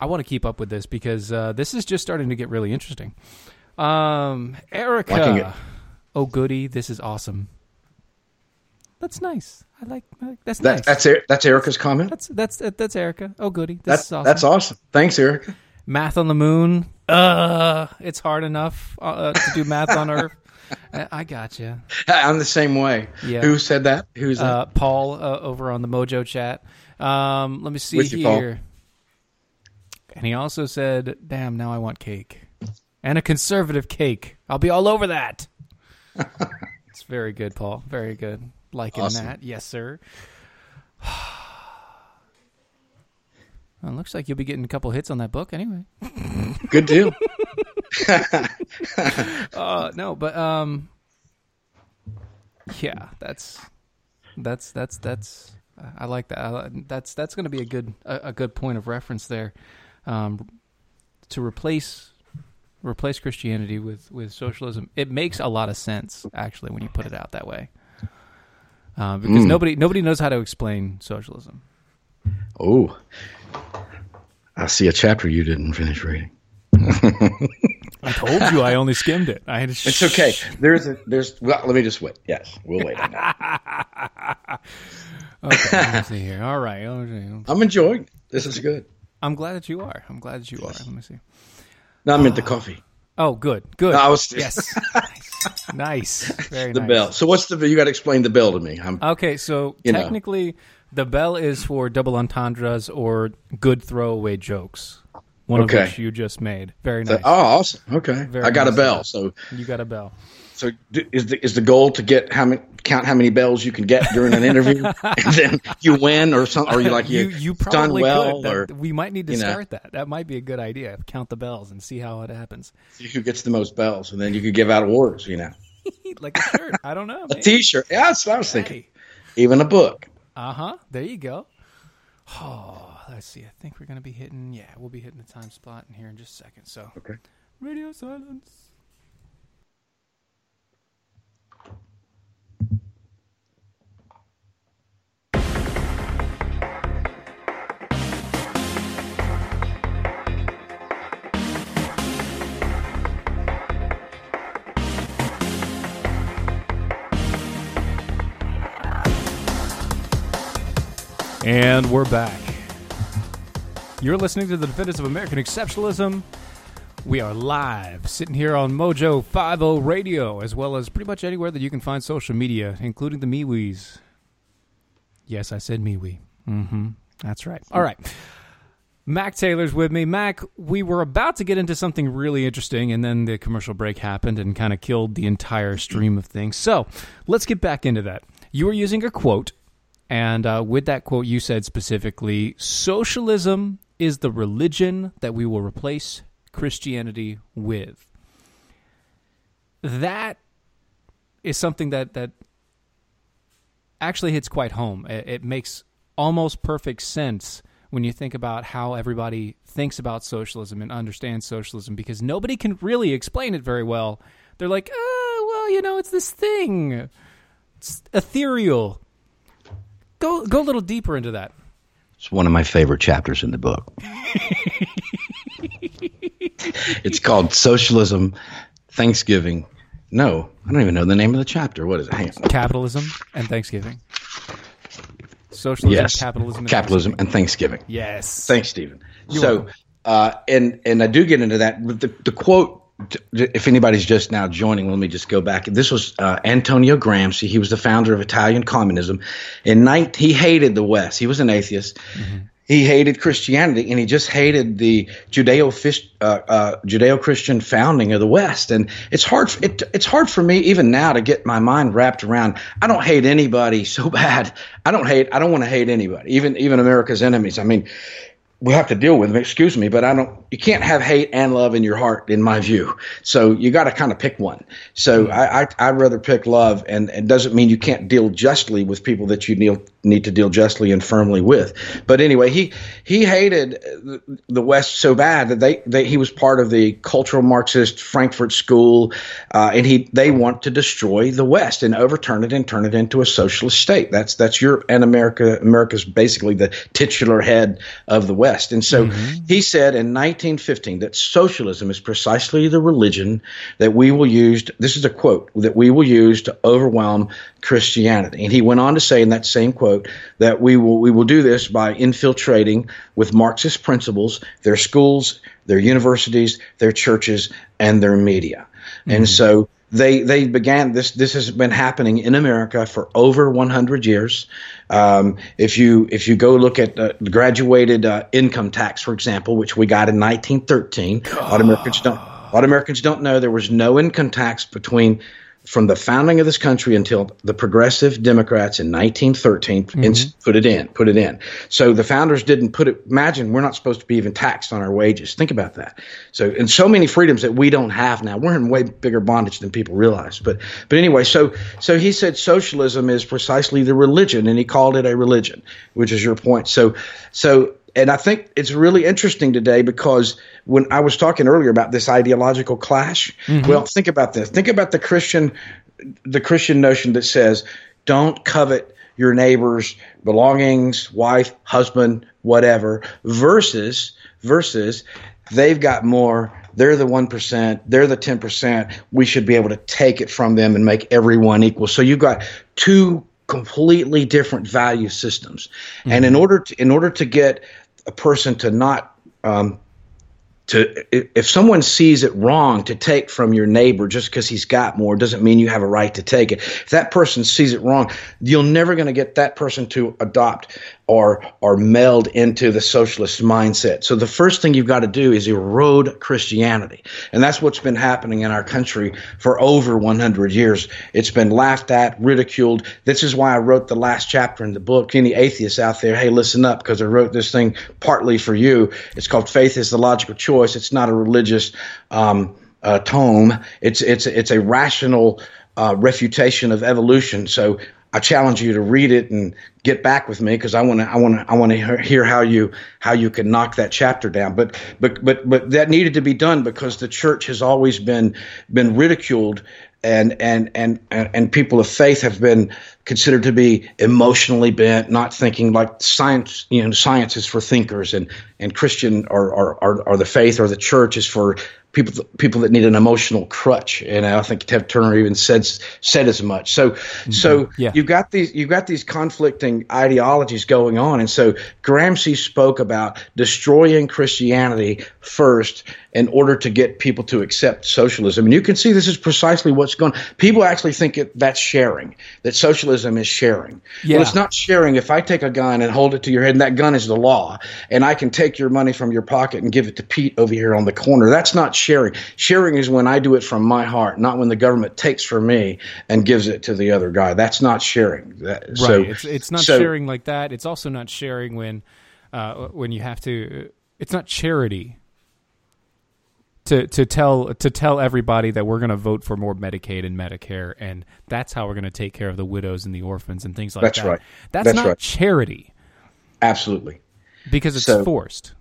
I want to keep up with this because uh, this is just starting to get really interesting. Um, Erica, oh goody, this is awesome. That's nice. I like I like- that's that, nice. That's that's Erica's comment. that's that's that's Erica. Oh goody, this That's awesome. that's awesome. Thanks, Erica. Math on the moon. Uh, it's hard enough uh, to do math on Earth. I, got you. I'm the same way. Yeah. Who said that? Who's uh, that? Paul uh, over on the Mojo chat. Um, let me see you, Paul. And he also said, "Damn, now I want cake and a conservative cake. I'll be all over that." it's very good, Paul. Very good. Liking Awesome. that, yes, sir. Well, it looks like you'll be getting a couple hits on that book anyway. Good deal. Uh, no, but um, yeah, that's that's that's that's I like that. I, that's that's going to be a good a, a good point of reference there, um, to replace replace Christianity with with socialism. It makes a lot of sense actually when you put it out that way, uh, because nobody nobody knows how to explain socialism. Oh, I see a chapter you didn't finish reading. I told you I only skimmed it. I had to It's okay. There's a there's. Well, let me just wait. Yes, we'll wait. Okay, let me see here. All right. let me see. I'm enjoying. This is good. I'm glad that you are. I'm glad that you are. Let me see. No, I meant the ah. coffee. Oh, good, good. No, I was- yes, nice, Very nice, very The nice. bell. So what's the? You got to explain the bell to me. I'm. Okay, so You know. technically, the bell is for double entendres or good throwaway jokes. One Okay. of which you just made. Very nice. Oh, awesome. Okay, Very I got nice. a bell. So You got a bell. So is the is the goal to get how many count how many bells you can get during an interview, and then you win or something, or you like you, you, you done well, could. Or we might need to you know. start that. That might be a good idea. Count the bells and see how it happens. who gets the most bells, and then you could give out awards. You know, like a shirt. I don't know. a T-shirt. Yeah, that's what I was thinking. Even a book. Uh huh. There you go. Oh, let's see. I think we're gonna be hitting. Yeah, we'll be hitting the time spot in here in just a second. So, Okay. radio silence. And we're back. You're listening to the Defenders of American Exceptionalism. We are live, sitting here on Mojo 50 Radio, as well as pretty much anywhere that you can find social media, including the MeWe's. Yes, I said MeWe. Mm-hmm. That's right. All right. Mac Taylor's with me. Mac, we were about to get into something really interesting, and then the commercial break happened and kind of killed the entire stream of things. So let's get back into that. You were using a quote, and uh, with that quote, you said specifically socialism is the religion that we will replace Christianity with. That is something that, that actually hits quite home. It, it makes almost perfect sense when you think about how everybody thinks about socialism and understands socialism because nobody can really explain it very well. They're like, oh, well, you know, it's this thing. It's ethereal. Go go a little deeper into that. It's one of my favorite chapters in the book. it's called Socialism, Thanksgiving. No, I don't even know the name of the chapter. What is it? Capitalism and Thanksgiving. Socialism, Yes, capitalism, and capitalism Thanksgiving. and Thanksgiving. Yes. Thanks, Stephen. You're so, uh, and and I do get into that. But the the quote, if anybody's just now joining, let me just go back. This was uh, Antonio Gramsci. He was the founder of Italian communism. In 19, he hated the West. He was an atheist. He hated Christianity, and he just hated the Judeo uh, uh, Judeo Christian founding of the West. And it's hard. It, it's hard for me even now to get my mind wrapped around. I don't hate anybody so bad. I don't hate. I don't want to hate anybody, even even America's enemies. I mean, we'll have to deal with them. Excuse me, but I don't. You can't have hate and love in your heart, in my view. So you got to kind of pick one. So mm-hmm. I, I would rather pick love, and it doesn't mean you can't deal justly with people that you need need to deal justly and firmly with. But anyway, he he hated the West so bad that they, they he was part of the cultural Marxist Frankfurt School, uh, and he they want to destroy the West and overturn it and turn it into a socialist state. That's that's Europe and America. America's basically the titular head of the West. And so mm-hmm. he said in 1915 that socialism is precisely the religion that we will use. To, this is a quote that we will use to overwhelm Christianity. And he went on to say in that same quote that we will we will do this by infiltrating with Marxist principles their schools, their universities, their churches, and their media. Mm-hmm. And so they they began this this has been happening in America for over 100 years. Um, if you if you go look at uh, graduated uh, income tax, for example, which we got in 1913, a lot of Americans don't a lot of Americans don't know there was no income tax between from the founding of this country until the progressive Democrats in 1913 mm-hmm. put it in, put it in. So the founders didn't put it. Imagine we're not supposed to be even taxed on our wages. Think about that. So and so many freedoms that we don't have now. We're in way bigger bondage than people realize. But but anyway, so so he said socialism is precisely the religion, and he called it a religion, which is your point. So so and I think it's really interesting today because when I was talking earlier about this ideological clash, mm-hmm. well, think about this. Think about the Christian, the Christian notion that says, "Don't covet your neighbor's belongings, wife, husband, whatever," versus versus they've got more. They're the one percent. They're the ten percent. We should be able to take it from them and make everyone equal. So you've got two completely different value systems, mm-hmm. and in order to in order to get a person to not um, to if someone sees it wrong to take from your neighbor just because he's got more doesn't mean you have a right to take it. If that person sees it wrong you're never going to get that person to adopt or or meld into the socialist mindset so the first thing you've got to do is erode christianity and that's what's been happening in our country for over 100 years it's been laughed at ridiculed this is why i wrote the last chapter in the book any atheists out there hey listen up because i wrote this thing partly for you it's called faith is the logical choice choice. It's not a religious um, uh, tome. It's it's it's a rational uh, refutation of evolution. So I challenge you to read it and get back with me because I want to I want to I want to hear how you how you can knock that chapter down. But but but but that needed to be done because the church has always been been ridiculed and and and and people of faith have been considered to be emotionally bent, not thinking like science. You know, science is for thinkers, and and Christian or or, or the faith or the church is for people people that need an emotional crutch. And I think Ted Turner even said said as much. So mm-hmm. so yeah. you've got these you've got these conflicting ideologies going on. And so Gramsci spoke about destroying Christianity first in order to get people to accept socialism. And you can see this is precisely what's going People actually think it, that's sharing, that socialism is sharing. Yeah. Well, it's not sharing. If I take a gun and hold it to your head and that gun is the law, and I can take your money from your pocket and give it to Pete over here on the corner, that's not sharing. Sharing is when I do it from my heart, not when the government takes from me and gives it to the other guy. That's not sharing. That, right. So, it's, it's not so, sharing like that. It's also not sharing when uh, when you have to. It's not charity to to tell to tell everybody that we're going to vote for more Medicaid and Medicare, and that's how we're going to take care of the widows and the orphans and things like that's that. Right. That's, that's not right. charity. Absolutely. Because it's so, forced.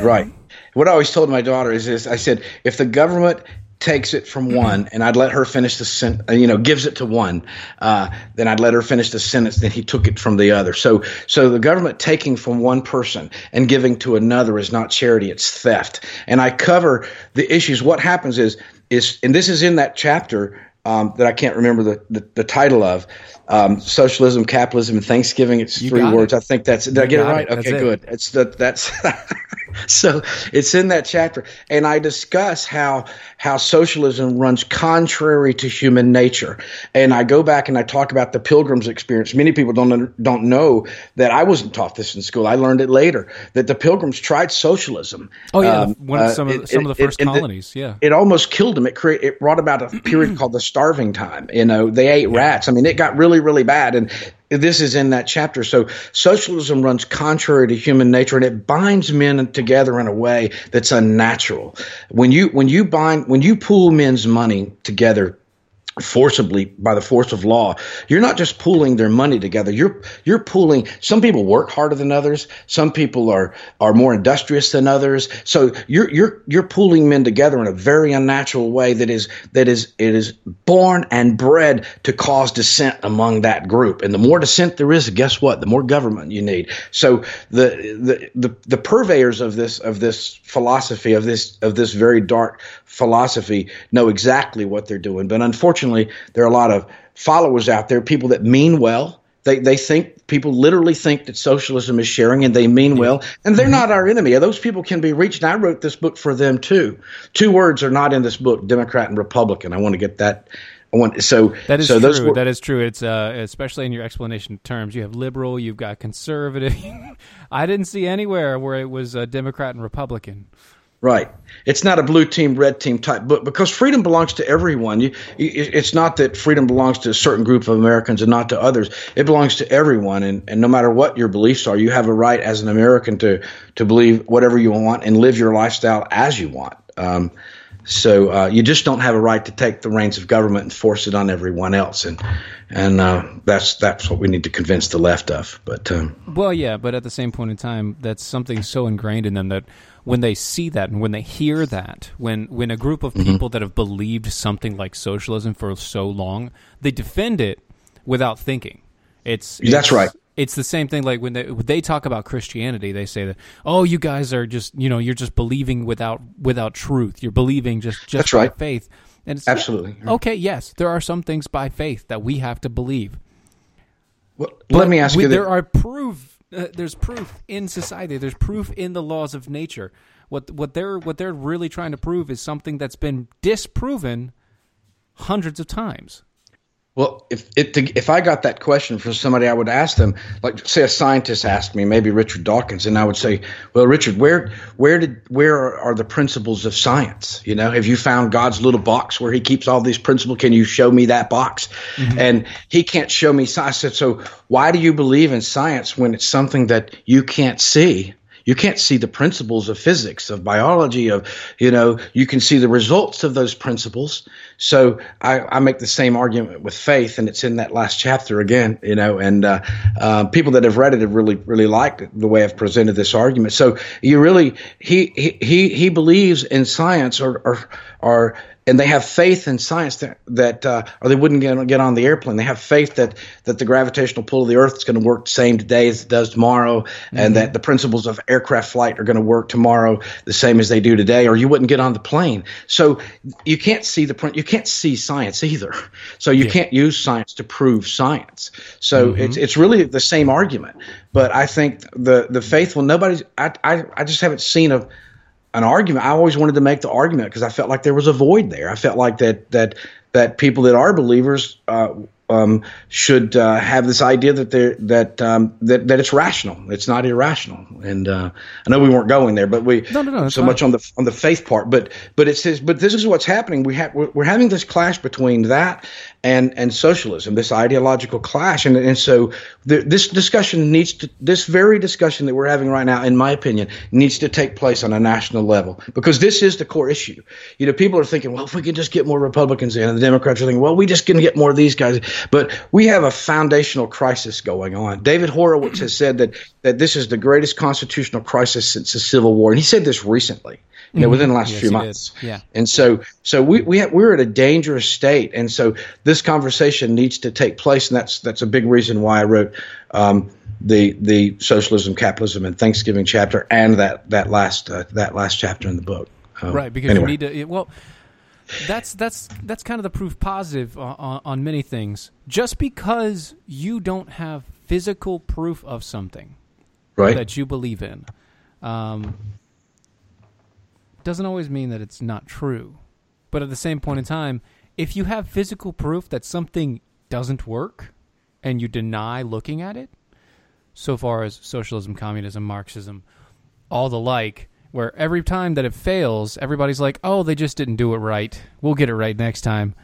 Right. What I always told my daughter is this: I said, if the government takes it from one and I'd let her finish the sen- uh, you know gives it to one uh, then I'd let her finish the sentence then he took it from the other so so the government taking from one person and giving to another is not charity it's theft and I cover the issues what happens is is and this is in that chapter um, that I can't remember the, the, the title of um, socialism, capitalism, and Thanksgiving. It's you three words. It. I think that's. Did you I get it right? It. Okay, good. It's the that's. so it's in that chapter, and I discuss how how socialism runs contrary to human nature, and I go back and I talk about the Pilgrim's experience. Many people don't don't know that I wasn't taught this in school. I learned it later that the Pilgrims tried socialism. Oh yeah, um, one of some of uh, some of the first colonies. It, yeah, it almost killed them. It create it brought about a period called the starving time. You know, they ate rats. I mean, it got really really bad, and this is in that chapter. So socialism runs contrary to human nature and it binds men together in a way that's unnatural. When you when you bind when you pool men's money together forcibly by the force of law you're not just pooling their money together. You're you're pooling some people work harder than others. Some people are are more industrious than others. So you're you're you're pooling men together in a very unnatural way that is that is it is born and bred to cause dissent among that group. And the more dissent there is guess what? The more government you need. So the the the, the purveyors of this of this philosophy of this of this very dark philosophy know exactly what they're doing. But unfortunately unfortunately, there are a lot of followers out there, people that mean well. They, they think people literally think that socialism is sharing and they mean well and they're not our enemy those people can be reached and i wrote this book for them too two words are not in this book democrat and republican i want to get that I want, so that is so true. Were, that is true. It's uh, especially in your explanation terms. You have liberal, you've got conservative. I didn't see anywhere where it was a Democrat and Republican. Right. It's not a blue team, red team type book because freedom belongs to everyone. You, it's not that freedom belongs to a certain group of Americans and not to others. It belongs to everyone. And, and no matter what your beliefs are, you have a right as an American to, to believe whatever you want and live your lifestyle as you want. Um, so uh, you just don't have a right to take the reins of government and force it on everyone else, and and uh, that's that's what we need to convince the left of. But um, well, yeah, but at the same point in time, that's something so ingrained in them that when they see that and when they hear that, when when a group of mm-hmm. people that have believed something like socialism for so long, they defend it without thinking. It's, it's that's right. It's the same thing. Like when they when they talk about Christianity, they say that oh, you guys are just you know you're just believing without without truth. You're believing just just that's by right. faith. And it's absolutely okay. Yes, there are some things by faith that we have to believe. Well, let me ask we, you. There are proof uh, there's proof in society. There's proof in the laws of nature. What what they're what they're really trying to prove is something that's been disproven hundreds of times. Well, if it, if I got that question from somebody, I would ask them, like, say, a scientist asked me, maybe Richard Dawkins, and I would say, "Well, Richard, where where did where are the principles of science? You know, have you found God's little box where He keeps all these principles? Can you show me that box?" Mm-hmm. And he can't show me science. I said, "So why do you believe in science when it's something that you can't see?" You can't see the principles of physics, of biology, of, you know, you can see the results of those principles. So I, I make the same argument with faith, and it's in that last chapter again, you know, and uh, uh, people that have read it have really, really liked the way I've presented this argument. So you really, he, he, he believes in science or, or, or and they have faith in science that, that uh, or they wouldn't get, get on the airplane. They have faith that that the gravitational pull of the Earth is going to work the same today as it does tomorrow, mm-hmm. and that the principles of aircraft flight are going to work tomorrow the same as they do today, or you wouldn't get on the plane. So you can't see the print. You can't see science either. So you yeah. can't use science to prove science. So mm-hmm. it's it's really the same argument. But I think the the faithful nobody's. I I, I just haven't seen a an argument. I always wanted to make the argument because I felt like there was a void there. I felt like that that that people that are believers uh, um, should uh, have this idea that they that um, that that it's rational. It's not irrational. And uh, I know we weren't going there, but we no, no, no, so much on the on the faith part. But but it says but this is what's happening. We have we're, we're having this clash between that and and socialism, this ideological clash, and and so the, this discussion needs to this very discussion that we're having right now, in my opinion, needs to take place on a national level. Because this is the core issue. You know, people are thinking, well, if we can just get more Republicans in, and the Democrats are thinking, well, we just can get more of these guys, but we have a foundational crisis going on. David Horowitz has said that that this is the greatest constitutional crisis since the Civil War, and he said this recently you know, mm-hmm. within the last yes, few months. Did. Yeah. And so, so we, we have, we're at a dangerous state. And so this conversation needs to take place. And that's, that's a big reason why I wrote, um, the, the socialism, capitalism and Thanksgiving chapter and that, that last, uh, that last chapter in the book. Um, right. Because anyway. you need to, well, that's, that's, that's kind of the proof positive on, on many things. Just because you don't have physical proof of something right. that you believe in, um, doesn't always mean that it's not true. But at the same point in time, if you have physical proof that something doesn't work and you deny looking at it, so far as socialism, communism, Marxism, all the like, where every time that it fails, everybody's like, oh, they just didn't do it right. We'll get it right next time.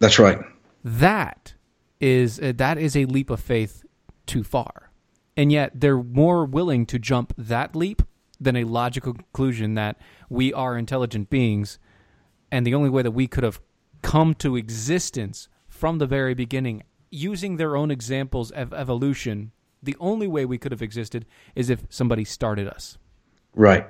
That's right. That is uh, that is a leap of faith too far. And yet they're more willing to jump that leap than a logical conclusion that we are intelligent beings and the only way that we could have come to existence from the very beginning using their own examples of evolution the only way we could have existed is if somebody started us Right.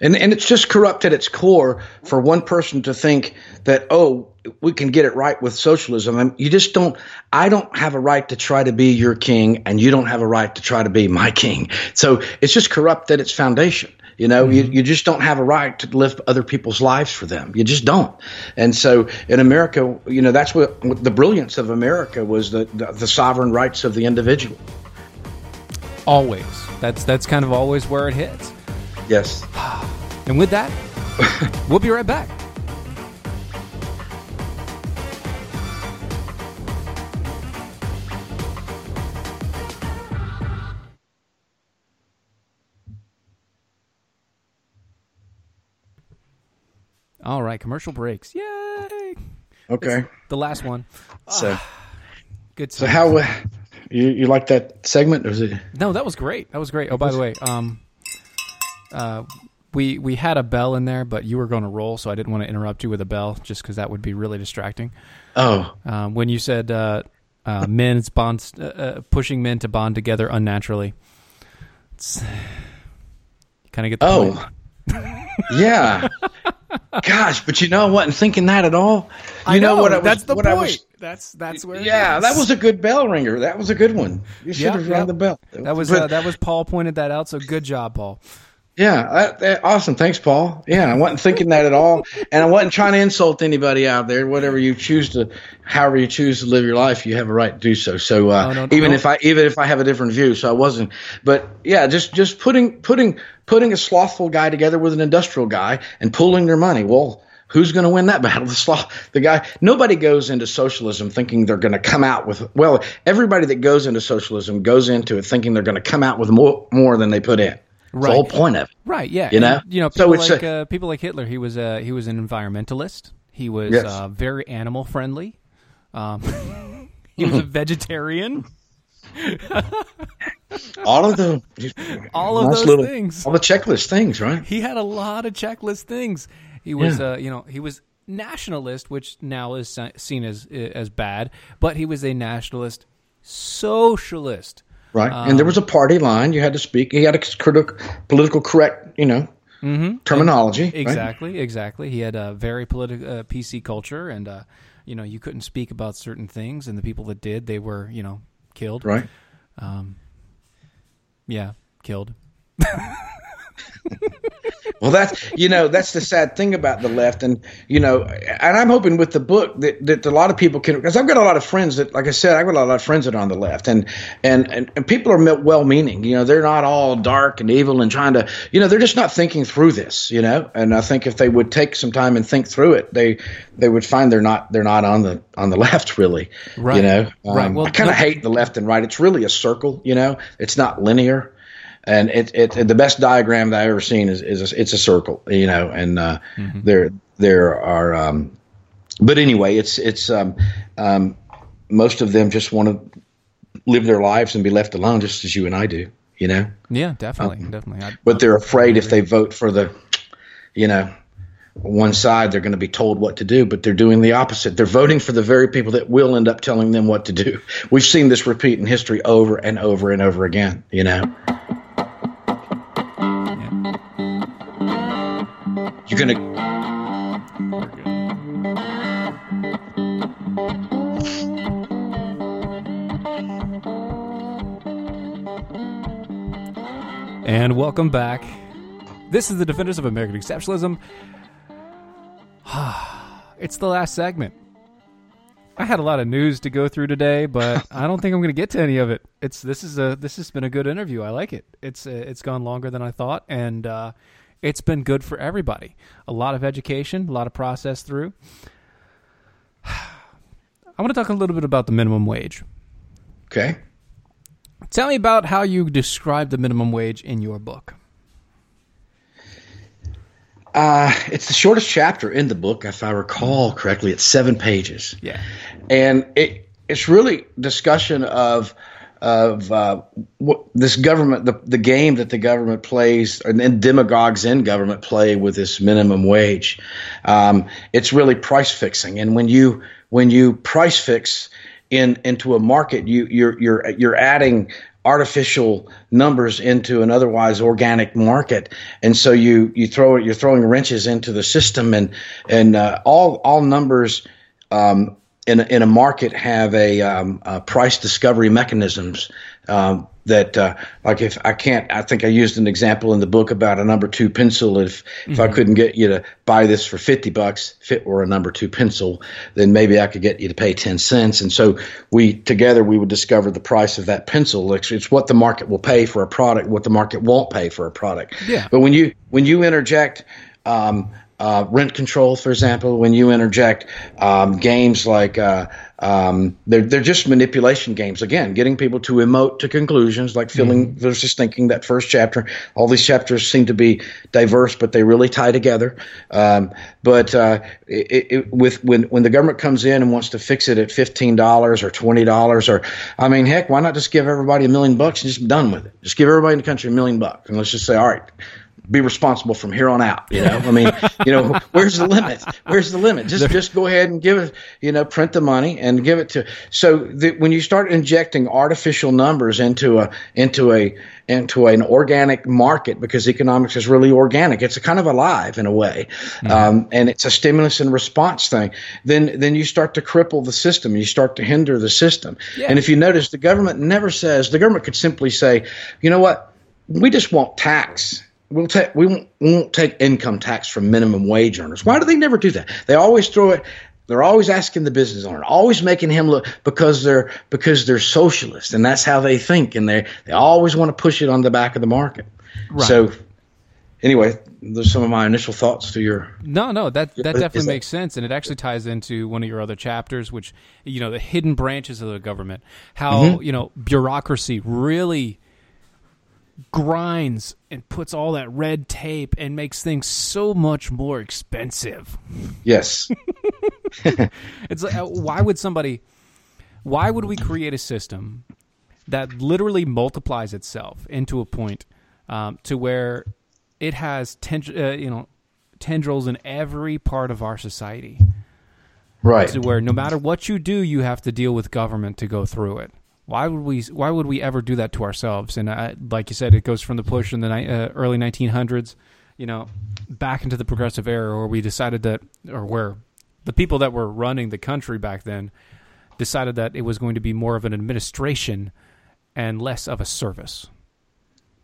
And and it's just corrupt at its core for one person to think that oh we can get it right with socialism. And you just don't. I don't have a right to try to be your king, and you don't have a right to try to be my king. So it's just corrupt at its foundation. You know, you, mm-hmm. you just don't have a right to live other people's lives for them. You just don't. And so in America, you know, that's what, what the brilliance of America was the, the the sovereign rights of the individual. always that's that's kind of always where it hits Yes. and with that we'll be right back all right commercial breaks yay Okay. the last one So good so how uh, you you like that segment? Was it? No, that was great. That was great. Oh, by the way, um, uh, we we had a bell in there, but you were going to roll, so I didn't want to interrupt you with a bell, just because that would be really distracting. Oh. Um, when you said uh, uh, men's bonds, uh, uh, pushing men to bond together unnaturally, it's, you kind of get the Oh, yeah. Gosh, but you know, I wasn't thinking that at all. You I know, what? I was, that's the what point. I was, that's that's where. yeah, that was a good bell ringer. That was a good one. You should have rung the bell. That was But- uh, that was Paul pointed that out. So good job, Paul. Yeah, that, that- awesome. Thanks, Paul. Yeah, I wasn't thinking that at all, and I wasn't trying to insult anybody out there. Whatever you choose to, however you choose to live your life, you have a right to do so. So uh, No, no, even no. if I even if I have a different view, so I wasn't. But yeah, just just putting putting putting a slothful guy together with an industrial guy and pooling their money. Well. Who's going to win that battle? The sloth, the guy. Nobody goes into socialism thinking they're going to come out with. Well, everybody that goes into socialism goes into it thinking they're going to come out with more more than they put in. Right. the whole point of it. Right. Yeah. You and, know? you know, So people it's like a- uh, people like Hitler. He was a he was an environmentalist. He was Yes. uh, very animal friendly. Um, he was a vegetarian. All of the All of nice those little- things. all the checklist things, right? He had a lot of checklist things. He was, Yeah. uh, you know, he was nationalist, which now is seen as as bad, but he was a nationalist socialist. Right. and there was a party line. You had to speak. He had a critical, political correct, you know, terminology. right? Exactly, exactly. He had a very political uh, PC culture, and uh, you know, you couldn't speak about certain things, and the people that did, they were, you know, killed. Right. Yeah, killed. Well, that's you know that's the sad thing about the left, and you know, and I'm hoping with the book that, that a lot of people can because I've got a lot of friends that, like I said, I've got a lot of friends that are on the left, and and and, and people are well meaning. You know, they're not all dark and evil and trying to, you know, they're just not thinking through this. You know, and I think if they would take some time and think through it, they they would find they're not they're not on the on the left really. Right. You know, Right. Um, Well, I kind of no- hate the left and right. It's really a circle. You know, it's not linear and it, it the best diagram that I've ever seen is, is a, it's a circle, you know, and uh, there there are, um, but anyway, it's it's um, um, most of them just want to live their lives and be left alone, just as you and I do, you know. Yeah, definitely, definitely. I, But they're afraid if they vote for the, you know, one side, they're going to be told what to do. But they're doing the opposite. They're voting for the very people that will end up telling them what to do. We've seen this repeat in history over and over and over again, you know. You're gonna And welcome back. This is the Defenders of American Exceptionalism. it's the last segment. I had a lot of news to go through today, but I don't think I'm going to get to any of it. It's this is a this has been a good interview. I like it. It's uh, it's gone longer than I thought, and uh, it's been good for everybody. A lot of education, a lot of process through. I want to talk a little bit about the minimum wage. okay. Tell me about how you describe the minimum wage in your book. Uh, it's the shortest chapter in the book, if I recall correctly. It's seven pages. Yeah. and it it's really discussion of of uh, what this government, the, the game that the government plays, and then demagogues in government play with this minimum wage. Um, it's really price fixing, and when you when you price fix in into a market, you you're you're you're adding artificial numbers into an otherwise organic market and so you you throw you're throwing wrenches into the system and and uh, all all numbers um, in a, in a market have a, um, a price discovery mechanisms um, that uh, like if I can't I think I used an example in the book about a number two pencil if mm-hmm. if I mm-hmm. couldn't get you to buy this for 50 bucks if it were a number two pencil then maybe I could get you to pay 10 cents and so we together we would discover the price of that pencil it's, it's what the market will pay for a product what the market won't pay for a product yeah. but when you when you interject um, uh, rent control, for example, when you interject um, games like uh, um, they're they're just manipulation games. Again, getting people to emote to conclusions, like feeling mm-hmm. versus thinking. That first chapter, all these chapters seem to be diverse, but they really tie together. Um, but uh, it, it, with when when the government comes in and wants to fix it at fifteen dollars or twenty dollars, or I mean, heck, why not just give everybody a million bucks and just be done with it? Just give everybody in the country a million bucks, and let's just say, all right be responsible from here on out. You know, I mean, you know, where's the limit? Where's the limit? Just just go ahead and give it. You know, print the money and give it to. So the, when you start injecting artificial numbers into a into a into an organic market because economics is really organic. It's kind of alive in a way, mm-hmm. um, and it's a stimulus and response thing. Then then you start to cripple the system. You start to hinder the system. Yeah. And if you notice, the government never says. The government could simply say, you know what, we just want tax we'll take we won't, won't take income tax from minimum wage earners. Why do they never do that? They always throw it. They're always asking the business owner, always making him look because they're because they're socialist and that's how they think, and they they always want to push it on the back of the market. Right. So anyway, those some of my initial thoughts to your. No, no, that that definitely makes sense, and it actually ties into one of your other chapters, which you know the hidden branches of the government, how mm-hmm. you know bureaucracy really grinds and puts all that red tape and makes things so much more expensive. Yes. it's like, uh, why would somebody why would we create a system that literally multiplies itself into a point um, to where it has ten, uh, you know tendrils in every part of our society right to where no matter what you do you have to deal with government to go through it why would we? Why would we ever do that to ourselves? And I, like you said, it goes from the push in the uh, early 1900s, you know, back into the progressive era, where we decided that, or where the people that were running the country back then decided that it was going to be more of an administration and less of a service.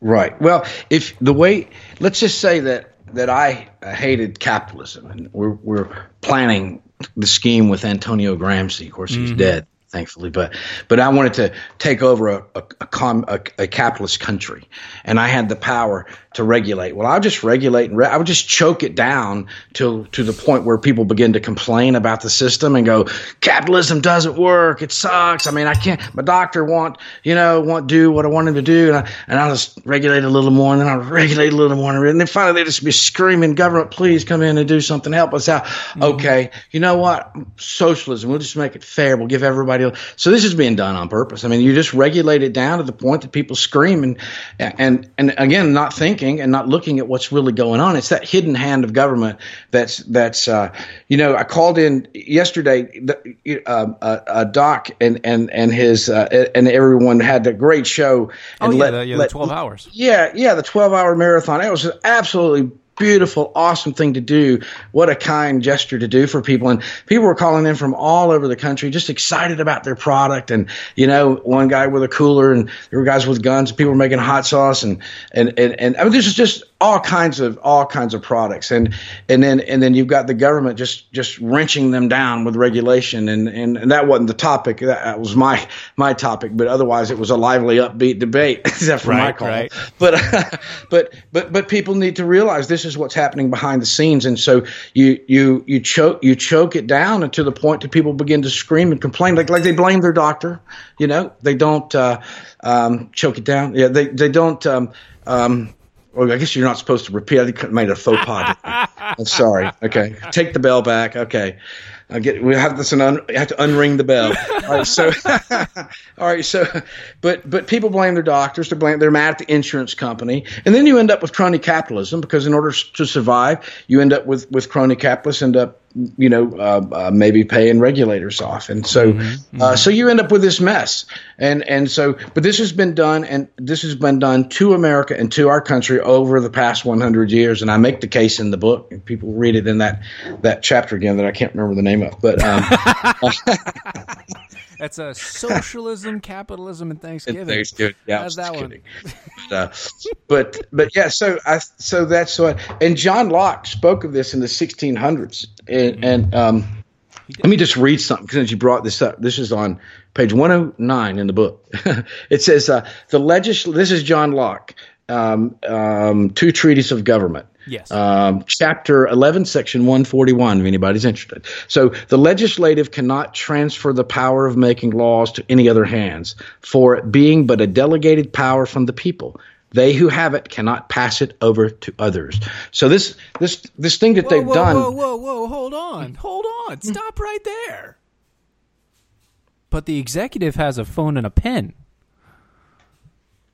Right. Well, if the way, let's just say that that I hated capitalism, and we're we're planning the scheme with Antonio Gramsci. Of course, he's mm-hmm. dead thankfully. But but I wanted to take over a a, a, com, a, a capitalist country, and I had the power to regulate. Well, I'll just regulate and re- I would just choke it down to to the point where people begin to complain about the system and go, capitalism doesn't work. It sucks. I mean, I can't. My doctor want you know want do what I want him to do, and I, and I'll just regulate a little more, and then I'll regulate a little more, and then finally they just be screaming, government, please come in and do something, help us out. Mm-hmm. Okay, you know what? Socialism. We'll just make it fair. We'll give everybody. So this is being done on purpose. I mean, you just regulate it down to the point that people scream and and and again, not thinking and not looking at what's really going on. It's that hidden hand of government that's that's uh, you know I called in yesterday uh, uh, uh, Doc and and and his uh, and everyone had a great show. And oh yeah, let, the, yeah, let, the twelve hours. Yeah, yeah, the twelve hour marathon. It was absolutely beautiful, awesome thing to do. What a kind gesture to do for people. And people were calling in from all over the country, just excited about their product. And, you know, one guy with a cooler and there were guys with guns. and People were making hot sauce and, and, and, and I mean, this is just all kinds of all kinds of products. And and then and then you've got the government just just wrenching them down with regulation. And and, and that wasn't the topic. That was my my topic. But otherwise it was a lively upbeat debate. Except for right, my call. right. but but but but people need to realize this is what's happening behind the scenes. And so you you you choke you choke it down and to the point that people begin to scream and complain. Like like they blame their doctor. You know they don't uh, um, choke it down. Yeah they they don't um, um, well, I guess you're not supposed to repeat. I made a faux pas. I'm sorry. Okay, take the bell back. Okay, I get we have this un, have to unring the bell. all right, so all right, so but but people blame their doctors. They blame they're mad at the insurance company, and then you end up with crony capitalism because in order to survive, you end up with with crony capitalists end up you know, uh, uh, maybe paying regulators off, and so mm-hmm, mm-hmm. Uh, so you end up with this mess, and and so, but this has been done, and this has been done to America and to our country over the past 100 years, and I make the case in the book, and people read it in that that chapter again that I can't remember the name of, but. Um, That's a socialism, capitalism, and Thanksgiving. And Thanksgiving, yeah, How's that one? but, uh, but but yeah, so I so that's what. And John Locke spoke of this in the 1600s, and, and um, let me just read something since you brought this up. This is on page 109 in the book. it says uh, the legisl. This is John Locke. Um, um, two treatises of government. Yes. Um, chapter 11, section 141, if anybody's interested. So the legislative cannot transfer the power of making laws to any other hands, for it being but a delegated power from the people. They who have it cannot pass it over to others. So this this this thing that whoa, they've whoa, done. Whoa, whoa, whoa! Hold on, hold on! Stop right there. But the executive has a phone and a pen.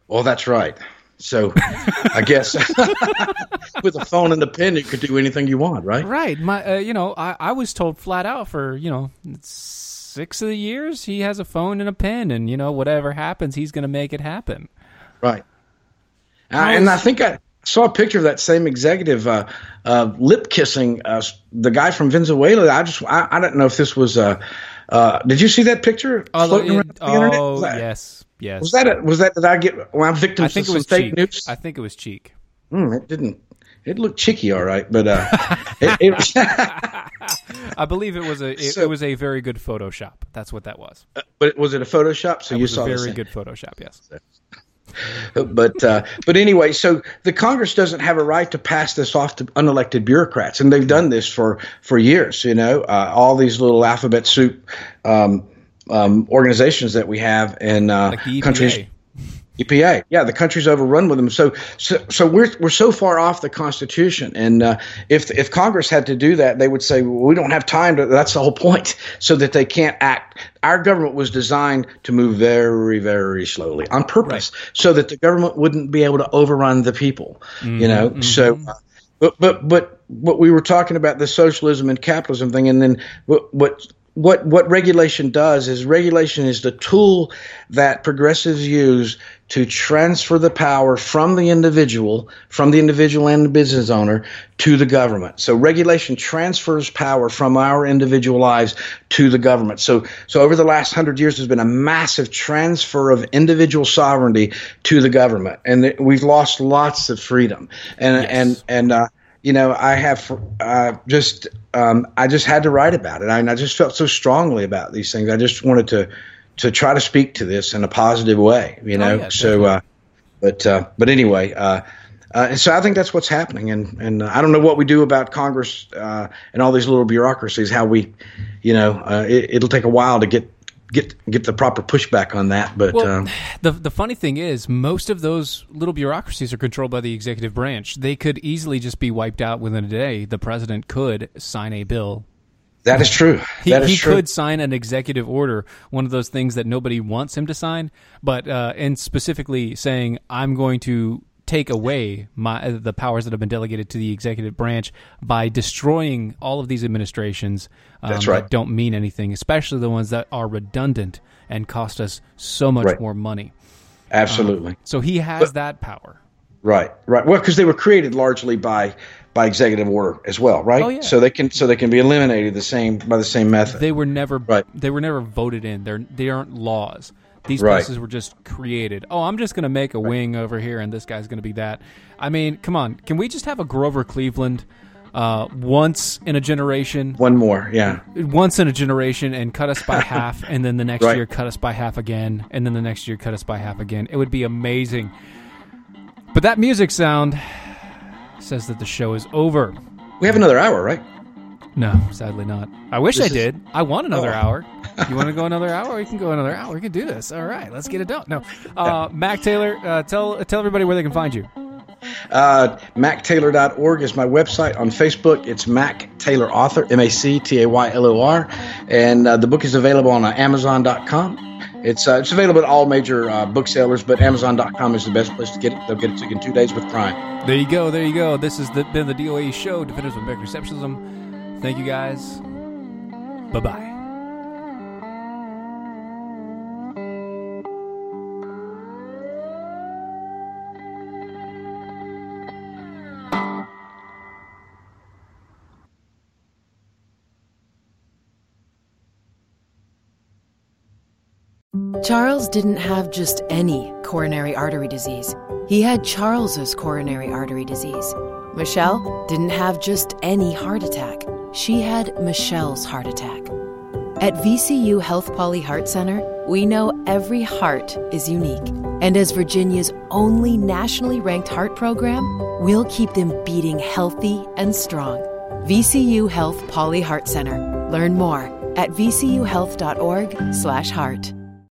Well, that's right. So I guess with a phone and a pen, you could do anything you want, right? Right. My, uh, you know, I, I was told flat out for you know six of the years he has a phone and a pen, and you know whatever happens, he's going to make it happen. Right. Uh, and I think I saw a picture of that same executive uh, uh, lip kissing uh, the guy from Venezuela. I just I, I don't know if this was. Uh, uh, did you see that picture oh, floating around the internet? Oh yes. Yes. Was that a, was that did I get? Well, I'm victim I think it was fake cheek. news. I think it was cheek. Mm, it didn't. It looked cheeky, all right, but uh, it, it, I believe it was a it, so, it, was a very good Photoshop. That's what that was. Uh, but was it a Photoshop? So that you saw a very good Photoshop. Yes. but uh, but anyway, so the Congress doesn't have a right to pass this off to unelected bureaucrats, and they've done this for for years. You know, uh, all these little alphabet soup um, um, organizations that we have in uh, like countries. EPA, yeah, the country's overrun with them. So, so, so we're we're so far off the Constitution, and uh, if if Congress had to do that, they would say well, we don't have time to. That's the whole point, so that they can't act. Our government was designed to move very, very slowly on purpose, right. so that the government wouldn't be able to overrun the people. Mm-hmm, you know, mm-hmm. so. Uh, but but but what we were talking about the socialism and capitalism thing, and then what, what what what regulation does is regulation is the tool that progressives use to transfer the power from the individual, from the individual and the business owner to the government. So regulation transfers power from our individual lives to the government. So so over the last 100 years there's been a massive transfer of individual sovereignty to the government and we've lost lots of freedom. And yes. and and uh, you know, I have uh, just um, I just had to write about it. I, I just felt so strongly about these things. I just wanted to to try to speak to this in a positive way. You know, oh, yeah, so uh, but uh, but anyway. Uh, uh, and so I think that's what's happening, and and I don't know what we do about Congress uh, and all these little bureaucracies. How we, you know, uh, it, will take a while to get get get the proper pushback on that. But well, um, the the funny thing is, most of those little bureaucracies are controlled by the executive branch. They could easily just be wiped out within a day. The president could sign a bill. That is true. He, that is he true. could sign an executive order, one of those things that nobody wants him to sign, but uh, and specifically saying, "I'm going to take away my the powers that have been delegated to the executive branch by destroying all of these administrations um, That's right. that don't mean anything, especially the ones that are redundant and cost us so much right. more money. Absolutely. Um, so he has but, that power. Right, right. Well, because they were created largely by by executive order as well, right? Oh, yeah. So they can so they can be eliminated the same by the same method. They were never right. They were never voted in. They're they aren't laws. These right. places were just created. Oh, I'm just going to make a wing over here, and this guy's going to be that. I mean, come on. Can we just have a Grover Cleveland uh, once in a generation? One more, yeah. Once in a generation, and cut us by half, and then the next right. year cut us by half again, and then the next year cut us by half again. It would be amazing. But that music sound says that the show is over. We have another hour, right? No, sadly not. I wish this I did. I want another oh. hour. You want to go another hour? We can go another hour. We can do this. All right, let's get it done. No, uh, Mac Taylor, uh, tell tell everybody where they can find you. Uh, MacTaylor.org is my website. On Facebook, it's Mac Taylor Author, M A C T A Y L O R. And uh, the book is available on uh, Amazon.com. It's uh, it's available at all major uh, booksellers, but Amazon.com is the best place to get it. They'll get it to you in two days with Prime. There you go. There you go. This has the, been the DOA show, Defenders of American Exceptionalism. Thank you guys. Bye bye. Charles didn't have just any coronary artery disease. He had Charles's coronary artery disease. Michelle didn't have just any heart attack. She had Michelle's heart attack. At VCU Health Pauley Heart Center, we know every heart is unique. And as Virginia's only nationally ranked heart program, we'll keep them beating healthy and strong. VCU Health Pauley Heart Center. Learn more at vcuhealth.org/heart.